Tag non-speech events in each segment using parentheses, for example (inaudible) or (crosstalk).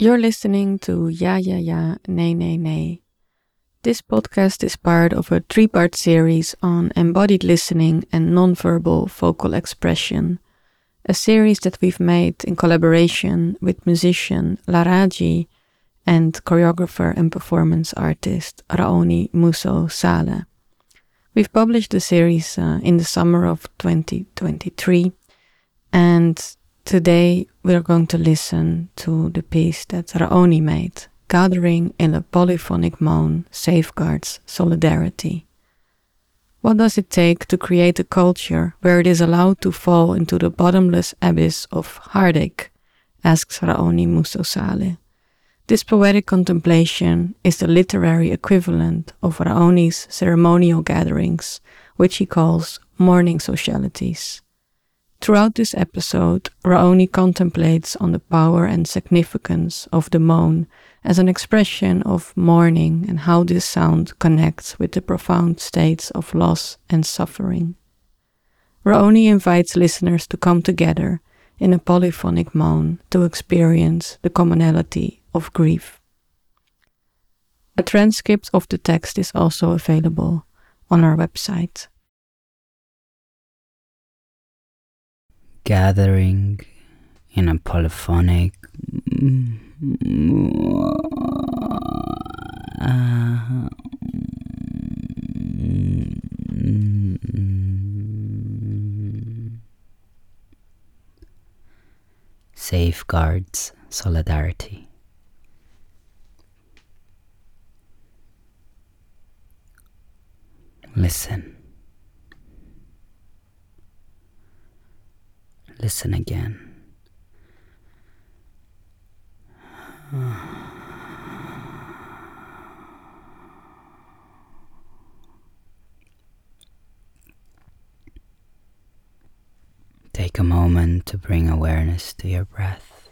You're listening to Ja Ja Ja Nee Nee Nee. This podcast is part of a three part series on embodied listening and nonverbal vocal expression, a series that we've made in collaboration with musician Laraji and choreographer and performance artist Raoni Muzho Saleh. We've published the series uh, in the summer of 2023, and today we're going to listen to the piece that Raoni made, Gathering in a Polyphonic Moan Safeguards Solidarity. What does it take to create a culture where it is allowed to fall into the bottomless abyss of heartache? asks Raoni Muzho Saleh. This poetic contemplation is the literary equivalent of Raoni's ceremonial gatherings, which he calls mourning socialities. Throughout this episode, Raoni contemplates on the power and significance of the moan as an expression of mourning and how this sound connects with the profound states of loss and suffering. Raoni invites listeners to come together in a polyphonic moan to experience the commonality of grief. A transcript of the text is also available on our website. Gathering in a polyphonic safeguards solidarity. Listen. Listen again. Take a moment to bring awareness to your breath.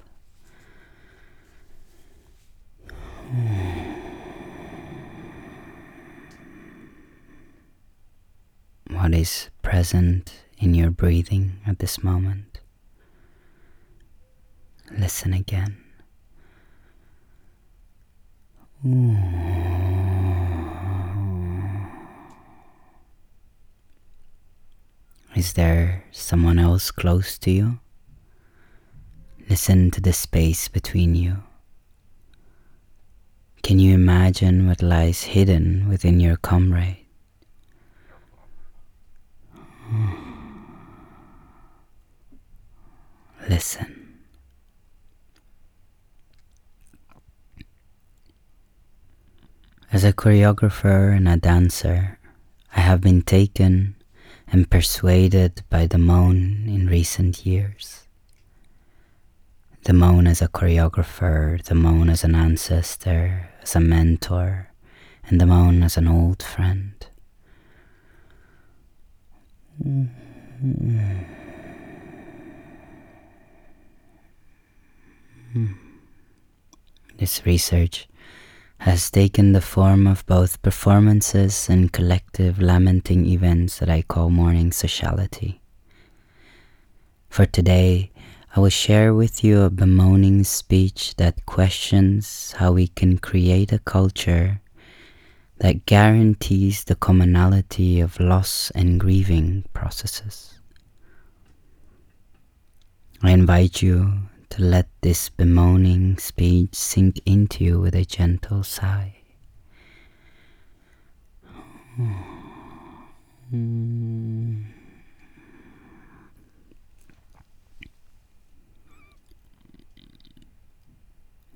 what is present in your breathing at this moment. Listen again. Is there someone else close to you? Listen to the space between you. Can you imagine what lies hidden within your comrade? Listen. As a choreographer and a dancer, I have been taken and persuaded by the moan in recent years. The moan as a choreographer, the moan as an ancestor, as a mentor, and the moan as an old friend. This research has taken the form of both performances and collective lamenting events that I call mourning sociality. For today, I will share with you a bemoaning speech that questions how we can create a culture that guarantees the commonality of loss and grieving processes. I invite you to let this bemoaning speech sink into you with a gentle sigh.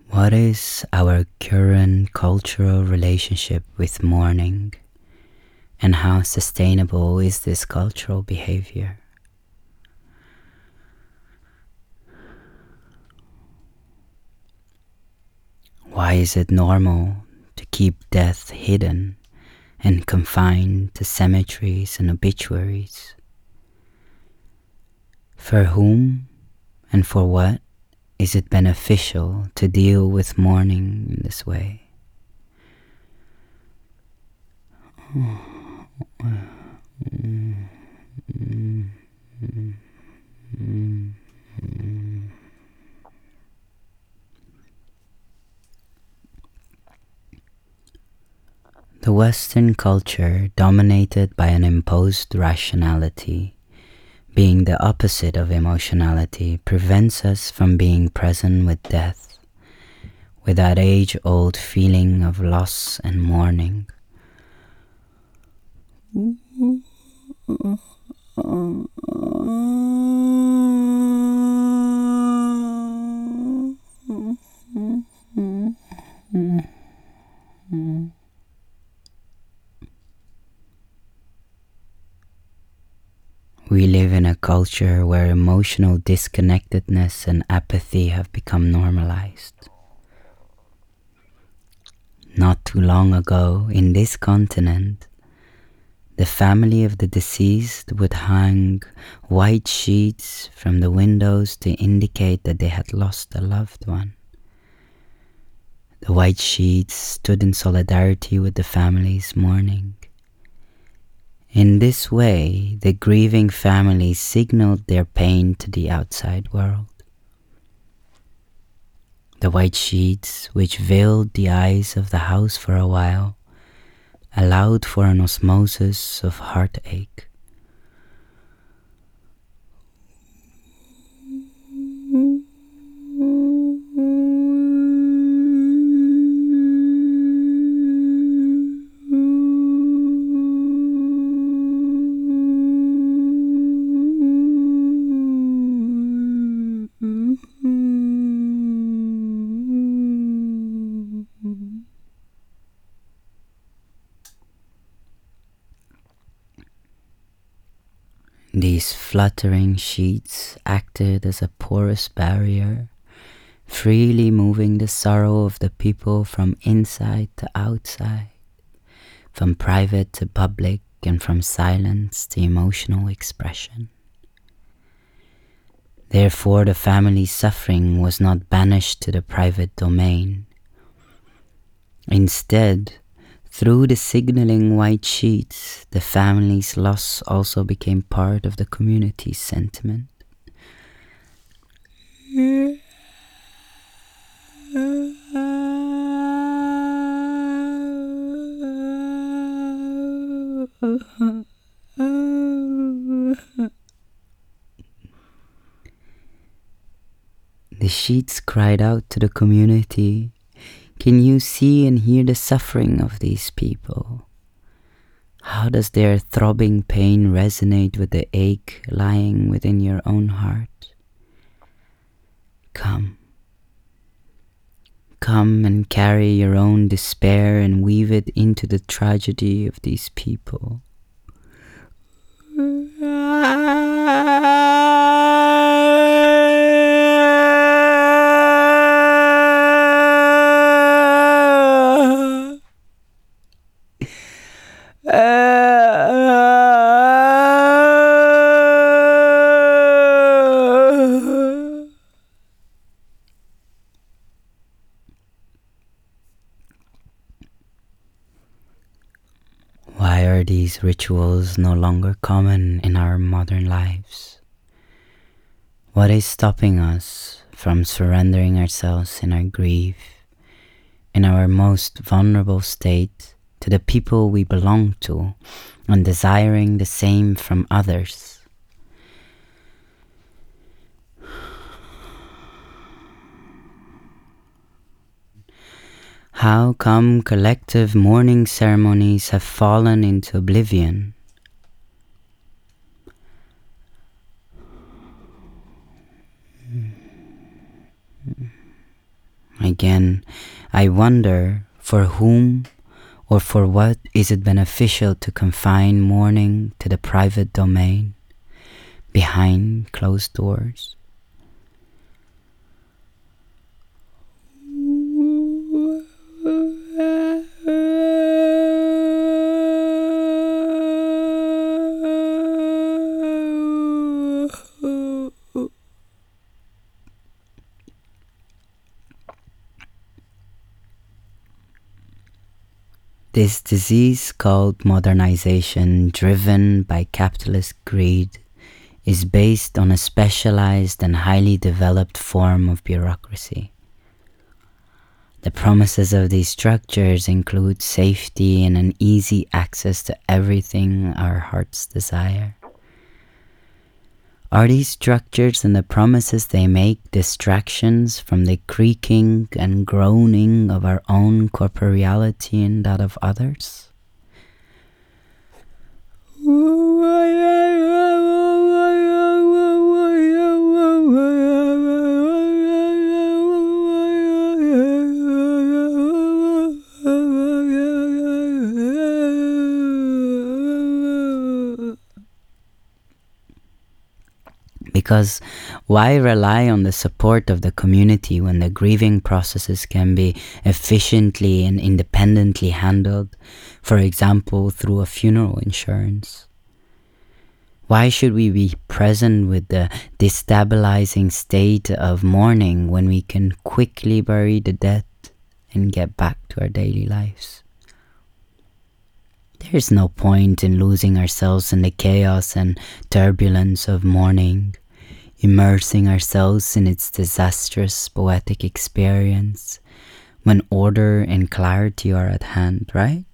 What is our current cultural relationship with mourning, and how sustainable is this cultural behavior? Why is it normal to keep death hidden and confined to cemeteries and obituaries. For whom and for what is it beneficial to deal with mourning in this way? The Western culture, dominated by an imposed rationality, being the opposite of emotionality, prevents us from being present with death, with that age old feeling of loss and mourning. (laughs) We live in a culture where emotional disconnectedness and apathy have become normalized. Not too long ago, in this continent, the family of the deceased would hang white sheets from the windows to indicate that they had lost a loved one. The white sheets stood in solidarity with the family's mourning. In this way, the grieving family signaled their pain to the outside world. The white sheets, which veiled the eyes of the house for a while, allowed for an osmosis of heartache. These fluttering sheets acted as a porous barrier, freely moving the sorrow of the people from inside to outside, from private to public, and from silence to emotional expression. Therefore, the family's suffering was not banished to the private domain. Instead, through the signaling white sheets, the family's loss also became part of the community's sentiment. The sheets cried out to the community can you see and hear the suffering of these people? How does their throbbing pain resonate with the ache lying within your own heart? Come. Come and carry your own despair and weave it into the tragedy of these people. These rituals no longer common in our modern lives? What is stopping us from surrendering ourselves in our grief, in our most vulnerable state, to the people we belong to, and desiring the same from others? How come collective mourning ceremonies have fallen into oblivion? Again, I wonder for whom or for what is it beneficial to confine mourning to the private domain behind closed doors? This disease called modernization, driven by capitalist greed, is based on a specialized and highly developed form of bureaucracy. The promises of these structures include safety and an easy access to everything our hearts desire. Are these structures and the promises they make distractions from the creaking and groaning of our own corporeality and that of others? Because why rely on the support of the community when the grieving processes can be efficiently and independently handled, for example, through a funeral insurance? Why should we be present with the destabilizing state of mourning when we can quickly bury the dead and get back to our daily lives? There is no point in losing ourselves in the chaos and turbulence of mourning immersing ourselves in its disastrous poetic experience when order and clarity are at hand, right?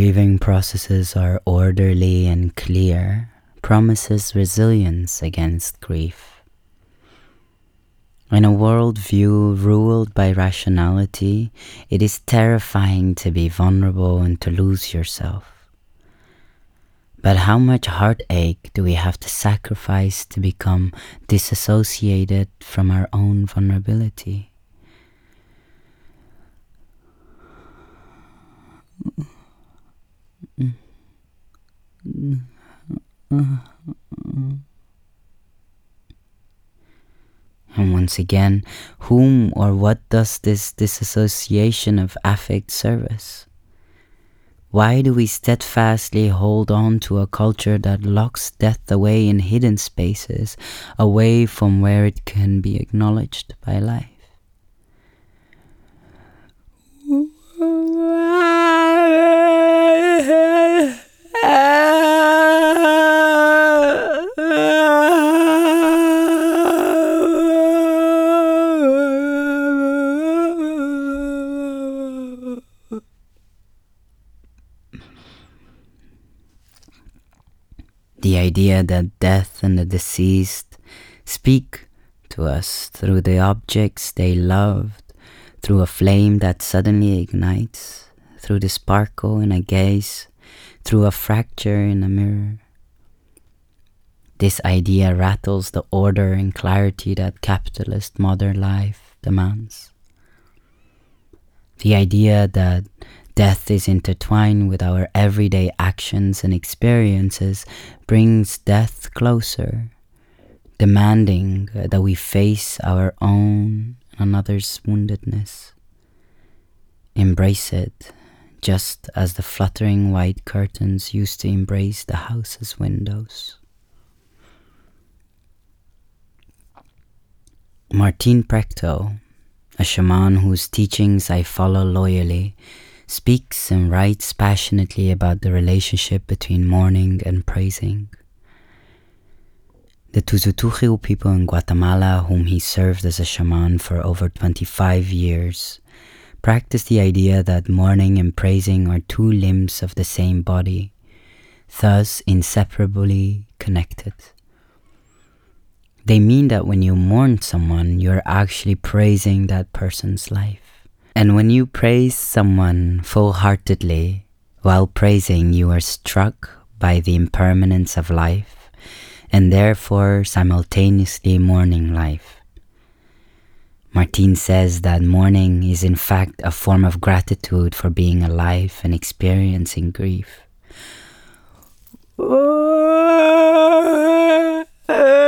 Grieving processes are orderly and clear promises resilience against grief. In a world view ruled by rationality, it is terrifying to be vulnerable and to lose yourself. But how much heartache do we have to sacrifice to become disassociated from our own vulnerability? (laughs) And once again, whom or what does this disassociation of affect service? Why do we steadfastly hold on to a culture that locks death away in hidden spaces, away from where it can be acknowledged by life? (laughs) The idea that death and the deceased speak to us through the objects they loved, through a flame that suddenly ignites, through the sparkle in a gaze, through a fracture in a mirror. This idea rattles the order and clarity that capitalist modern life demands. The idea that death is intertwined with our everyday actions and experiences brings death closer, demanding that we face our own and another's woundedness. Embrace it just as the fluttering white curtains used to embrace the house's windows. Martin Prechtel, a shaman whose teachings I follow loyally, speaks and writes passionately about the relationship between mourning and praising. The Tz'utujil people in Guatemala, whom he served as a shaman for over 25 years, practice the idea that mourning and praising are two limbs of the same body, thus inseparably connected. They mean that when you mourn someone, you're actually praising that person's life. And when you praise someone full heartedly, while praising, you are struck by the impermanence of life and therefore simultaneously mourning life. Martin says that mourning is in fact a form of gratitude for being alive and experiencing grief. (laughs)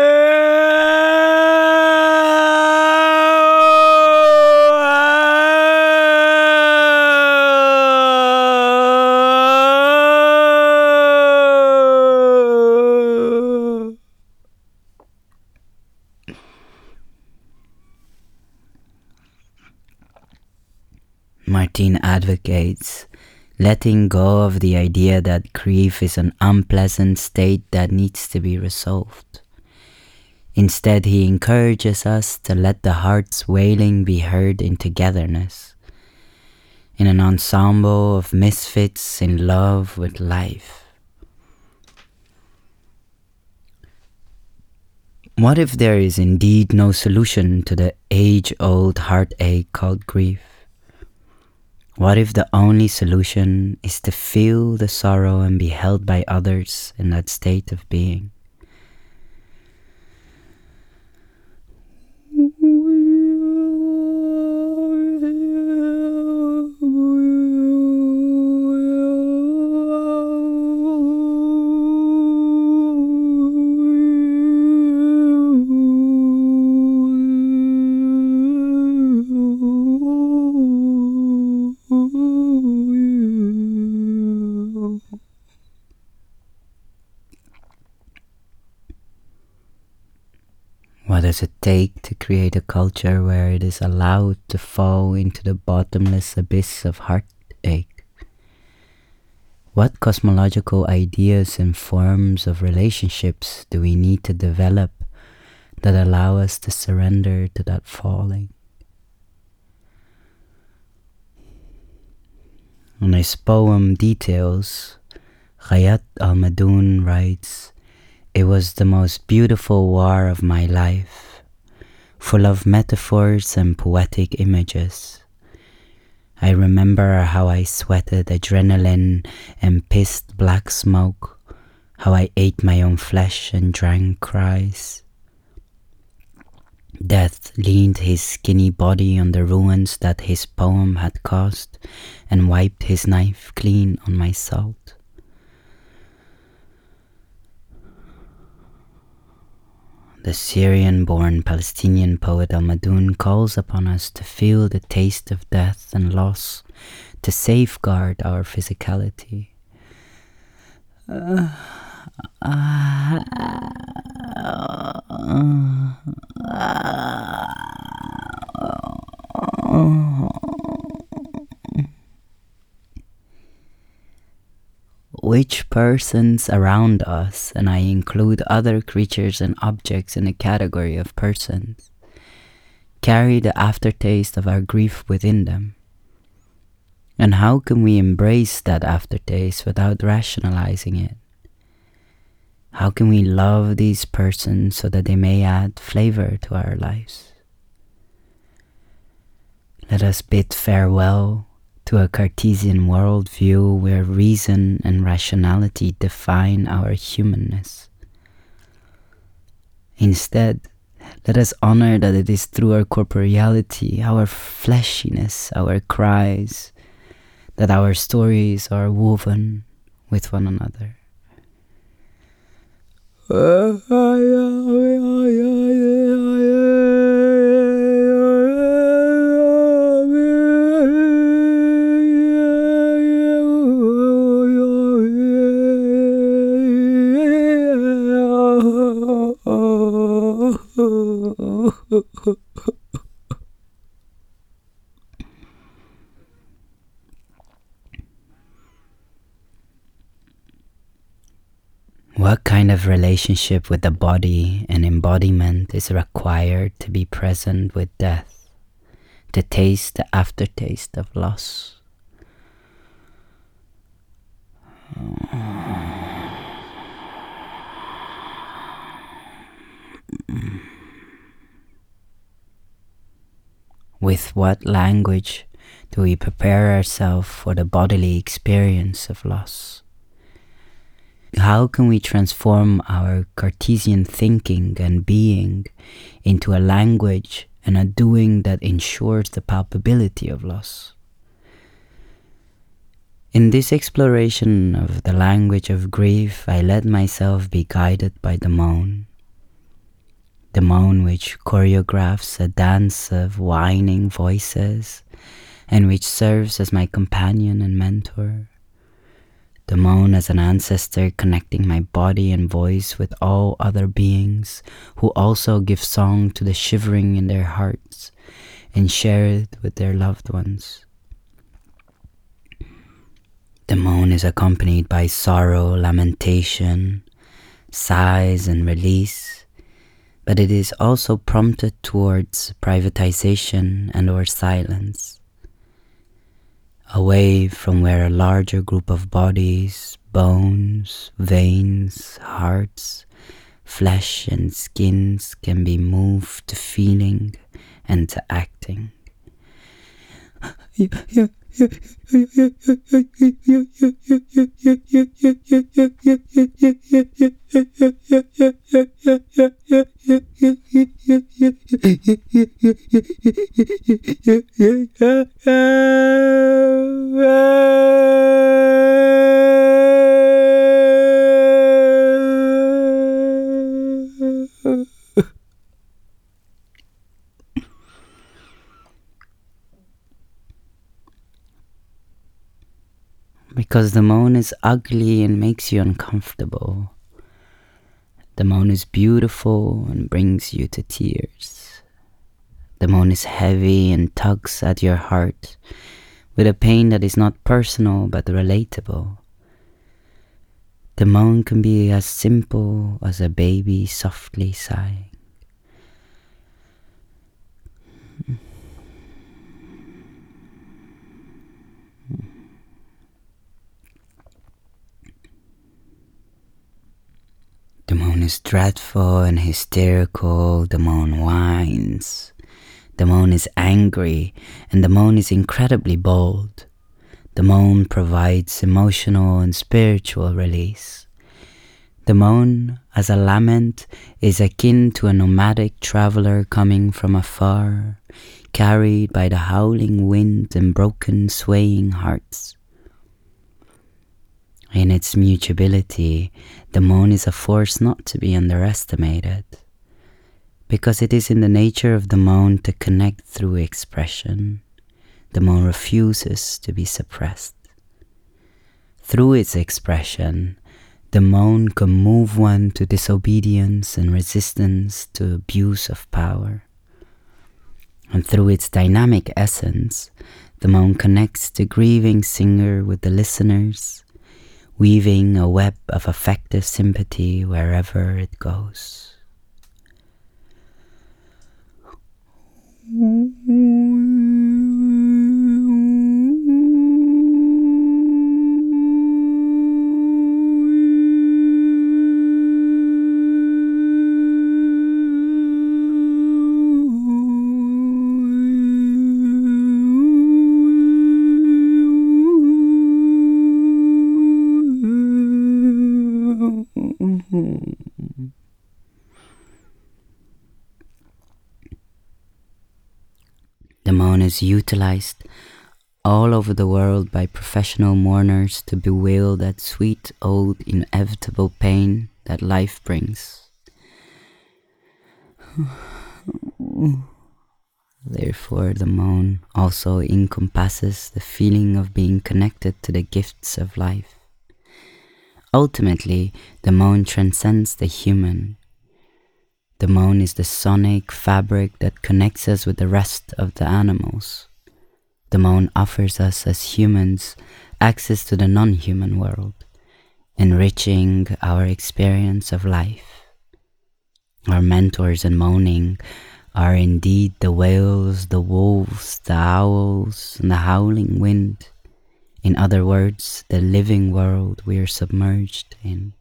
Advocates letting go of the idea that grief is an unpleasant state that needs to be resolved. Instead, he encourages us to let the heart's wailing be heard in togetherness, in an ensemble of misfits in love with life. What if there is indeed no solution to the age old heartache called grief? What if the only solution is to feel the sorrow and be held by others in that state of being? What does it take to create a culture where it is allowed to fall into the bottomless abyss of heartache? What cosmological ideas and forms of relationships do we need to develop that allow us to surrender to that falling? In his poem Details, Hayat al Madoun writes, it was the most beautiful war of my life, full of metaphors and poetic images. I remember how I sweated adrenaline and pissed black smoke, how I ate my own flesh and drank cries. Death leaned his skinny body on the ruins that his poem had caused and wiped his knife clean on my salt. The Syrian born Palestinian poet Almadhoun calls upon us to feel the taste of death and loss, to safeguard our physicality. Uh, uh, which persons around us, and I include other creatures and objects in the category of persons, carry the aftertaste of our grief within them. And how can we embrace that aftertaste without rationalizing it? How can we love these persons so that they may add flavor to our lives? Let us bid farewell to a Cartesian worldview where reason and rationality define our humanness. Instead, let us honor that it is through our corporeality, our fleshiness, our cries, that our stories are woven with one another. (laughs) kind of relationship with the body and embodiment is required to be present with death, to taste the aftertaste of loss? With what language do we prepare ourselves for the bodily experience of loss? How can we transform our Cartesian thinking and being into a language and a doing that ensures the palpability of loss. In this exploration of the language of grief, I let myself be guided by the moan. The moan which choreographs a dance of whining voices and which serves as my companion and mentor. The moan as an ancestor connecting my body and voice with all other beings who also give song to the shivering in their hearts and share it with their loved ones. The moan is accompanied by sorrow, lamentation, sighs, and release, but it is also prompted towards privatization and or silence. Away from where a larger group of bodies, bones, veins, hearts, flesh, and skins can be moved to feeling and to acting. (gasps) yeah (laughs) (laughs) because the moan is ugly and makes you uncomfortable. The moan is beautiful and brings you to tears. The moan is heavy and tugs at your heart with a pain that is not personal but relatable. The moan can be as simple as a baby softly sighing. The moan is dreadful and hysterical. The moan whines. The moan is angry, and the moan is incredibly bold. The moan provides emotional and spiritual release. The moan, as a lament, is akin to a nomadic traveler coming from afar, carried by the howling wind and broken, swaying hearts. In its mutability, the moan is a force not to be underestimated, because it is in the nature of the moan to connect through expression. The moan refuses to be suppressed. Through its expression, the moan can move one to disobedience and resistance to abuse of power. And through its dynamic essence, the moan connects the grieving singer with the listeners weaving a web of affective sympathy wherever it goes. (laughs) Hmm. The moan is utilized all over the world by professional mourners to bewail that sweet old inevitable pain that life brings. (sighs) Therefore, the moan also encompasses the feeling of being connected to the gifts of life. Ultimately, the moan transcends the human the moan is the sonic fabric that connects us with the rest of the animals. The moan offers us as humans access to the non human world, enriching our experience of life. Our mentors in moaning are indeed the whales, the wolves, the owls, and the howling wind. In other words, the living world we are submerged in.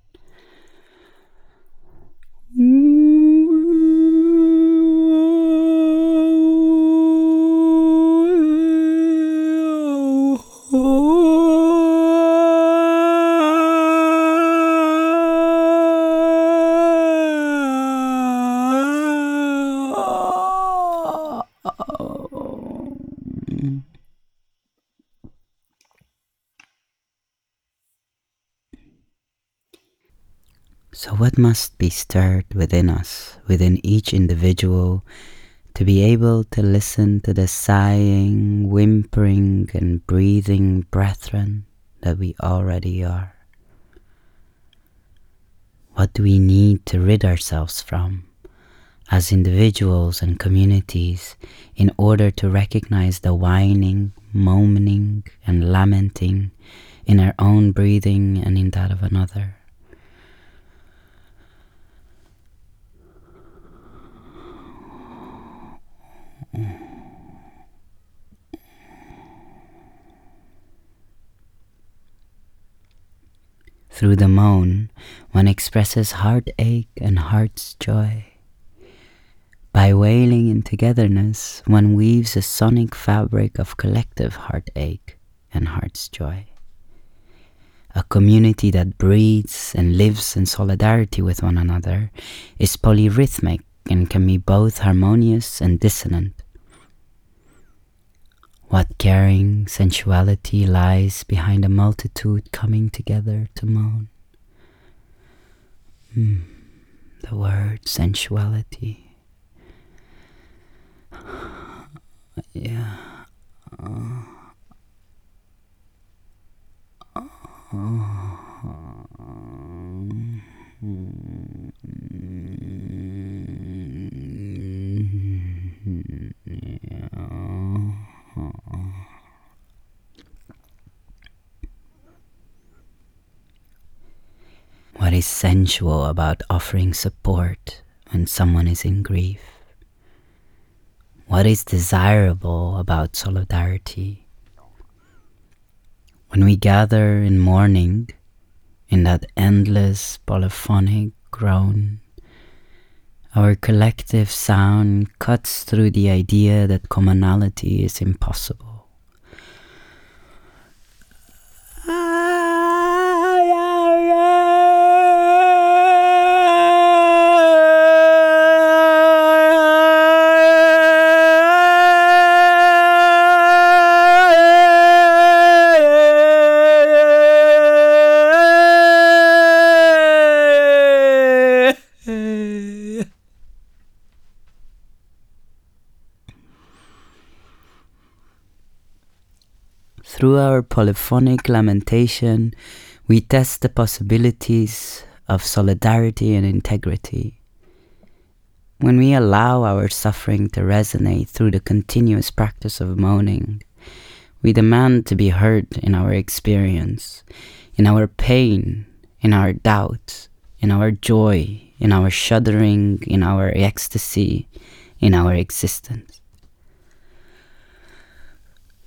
What must be stirred within us, within each individual, to be able to listen to the sighing, whimpering, and breathing brethren that we already are? What do we need to rid ourselves from as individuals and communities in order to recognize the whining, moaning, and lamenting in our own breathing and in that of another? Through the moan, one expresses heartache and heart's joy. By wailing in togetherness, one weaves a sonic fabric of collective heartache and heart's joy. A community that breathes and lives in solidarity with one another is polyrhythmic and can be both harmonious and dissonant. What caring sensuality lies behind a multitude coming together to moan? Mm, the word sensuality. (sighs) Yeah. Uh, What sensual about offering support when someone is in grief? What is desirable about solidarity? When we gather in mourning, in that endless polyphonic groan, our collective sound cuts through the idea that commonality is impossible. Through our polyphonic lamentation, we test the possibilities of solidarity and integrity. When we allow our suffering to resonate through the continuous practice of moaning, we demand to be heard in our experience, in our pain, in our doubt, in our joy, in our shuddering, in our ecstasy, in our existence.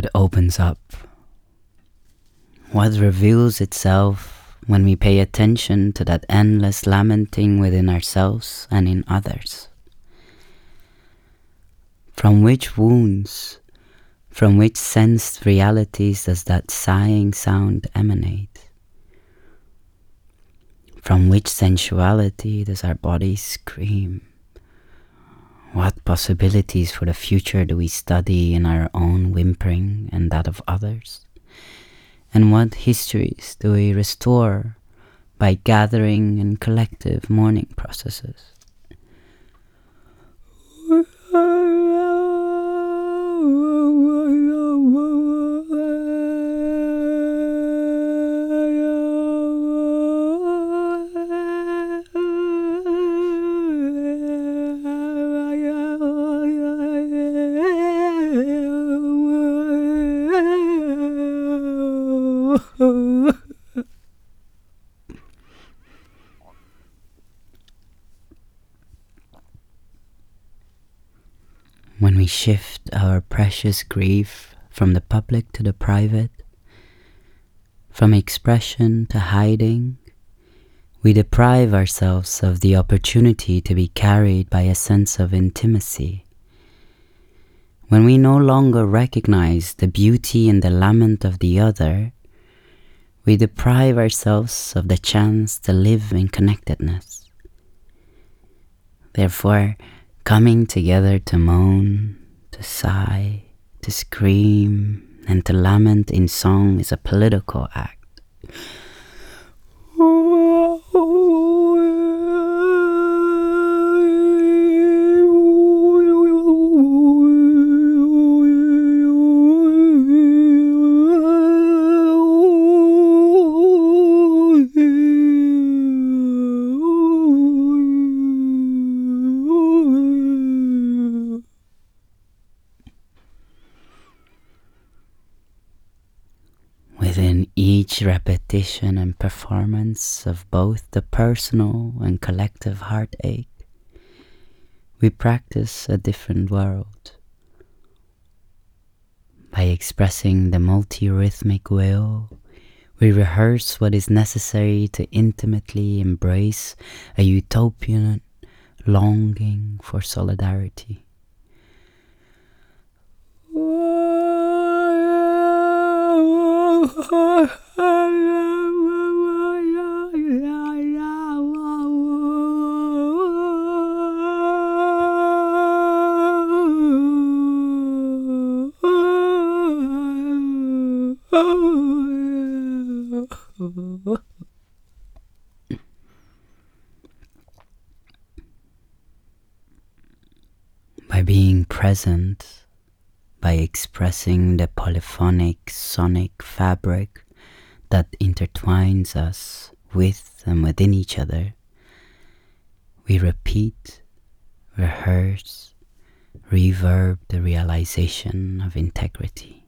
What opens up, what reveals itself when we pay attention to that endless lamenting within ourselves and in others. From which wounds, from which sensed realities does that sighing sound emanate? From which sensuality does our body scream? What possibilities for the future do we study in our own whimpering and that of others? And what histories do we restore by gathering in collective mourning processes? When we shift our precious grief from the public to the private, from expression to hiding, we deprive ourselves of the opportunity to be carried by a sense of intimacy. When we no longer recognize the beauty in the lament of the other, we deprive ourselves of the chance to live in connectedness. Therefore, coming together to moan, to sigh, to scream, and to lament in song is a political act. Repetition and performance of both the personal and collective heartache, we practice a different world. By expressing the multi rhythmic will, we rehearse what is necessary to intimately embrace a utopian longing for solidarity. (laughs) being present, by expressing the polyphonic sonic fabric that intertwines us with and within each other, we repeat, rehearse, reverb the realization of integrity.